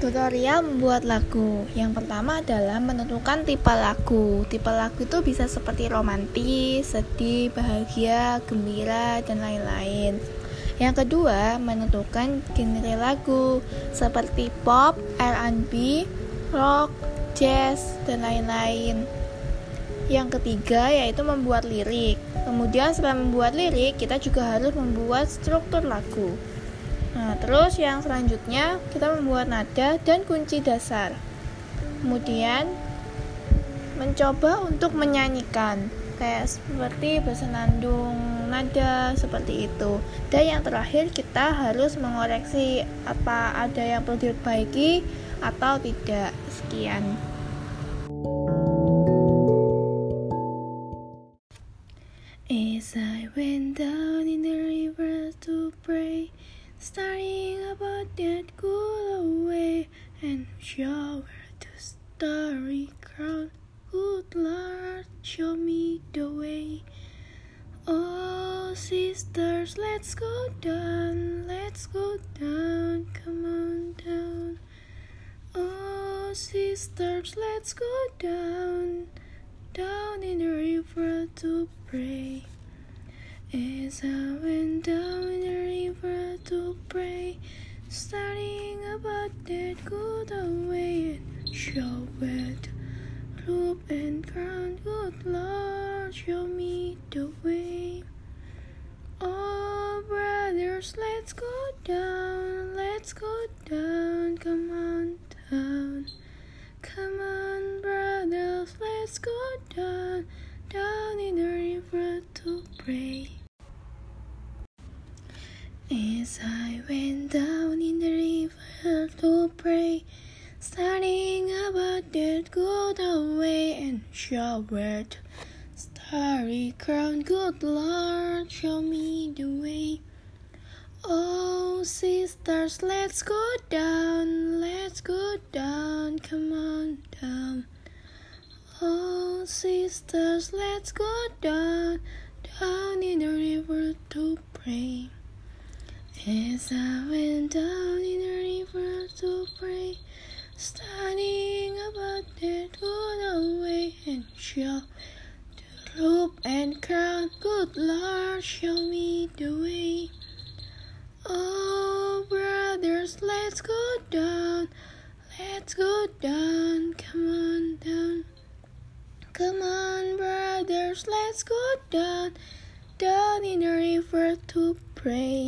Tutorial membuat lagu. Yang pertama adalah menentukan tipe lagu. Tipe lagu itu bisa seperti romantis, sedih, bahagia, gembira, dan lain-lain. Yang kedua, menentukan genre lagu seperti pop, R&B, rock, jazz, dan lain-lain. Yang ketiga yaitu membuat lirik. Kemudian setelah membuat lirik, kita juga harus membuat struktur lagu. Nah, terus yang selanjutnya kita membuat nada dan kunci dasar. Kemudian mencoba untuk menyanyikan kayak seperti bersenandung nada seperti itu. Dan yang terakhir kita harus mengoreksi apa ada yang perlu diperbaiki atau tidak. Sekian. As I went down in the river to pray Starting about that good away and shower the starry crown. Good Lord, show me the way. Oh, sisters, let's go down, let's go down, come on down. Oh, sisters, let's go down, down in the river to pray. As I went down studying about that good away and show it, loop and crown, good Lord, show me the way. Oh, brothers, let's go down, let's go down, come on down. Come on, brothers, let's go down, down in the river to pray. As I went down in the river to pray, studying about that good away and showered starry crown, good Lord, show me the way. Oh, sisters, let's go down, let's go down, come on down. Oh, sisters, let's go down in the river to pray. I went down in the river to pray, studying about that good away and show the robe and crown, good Lord, show me the way. Oh, brothers, let's go down, let's go down, come on down. Come on, brothers, let's go down, down in the river to pray.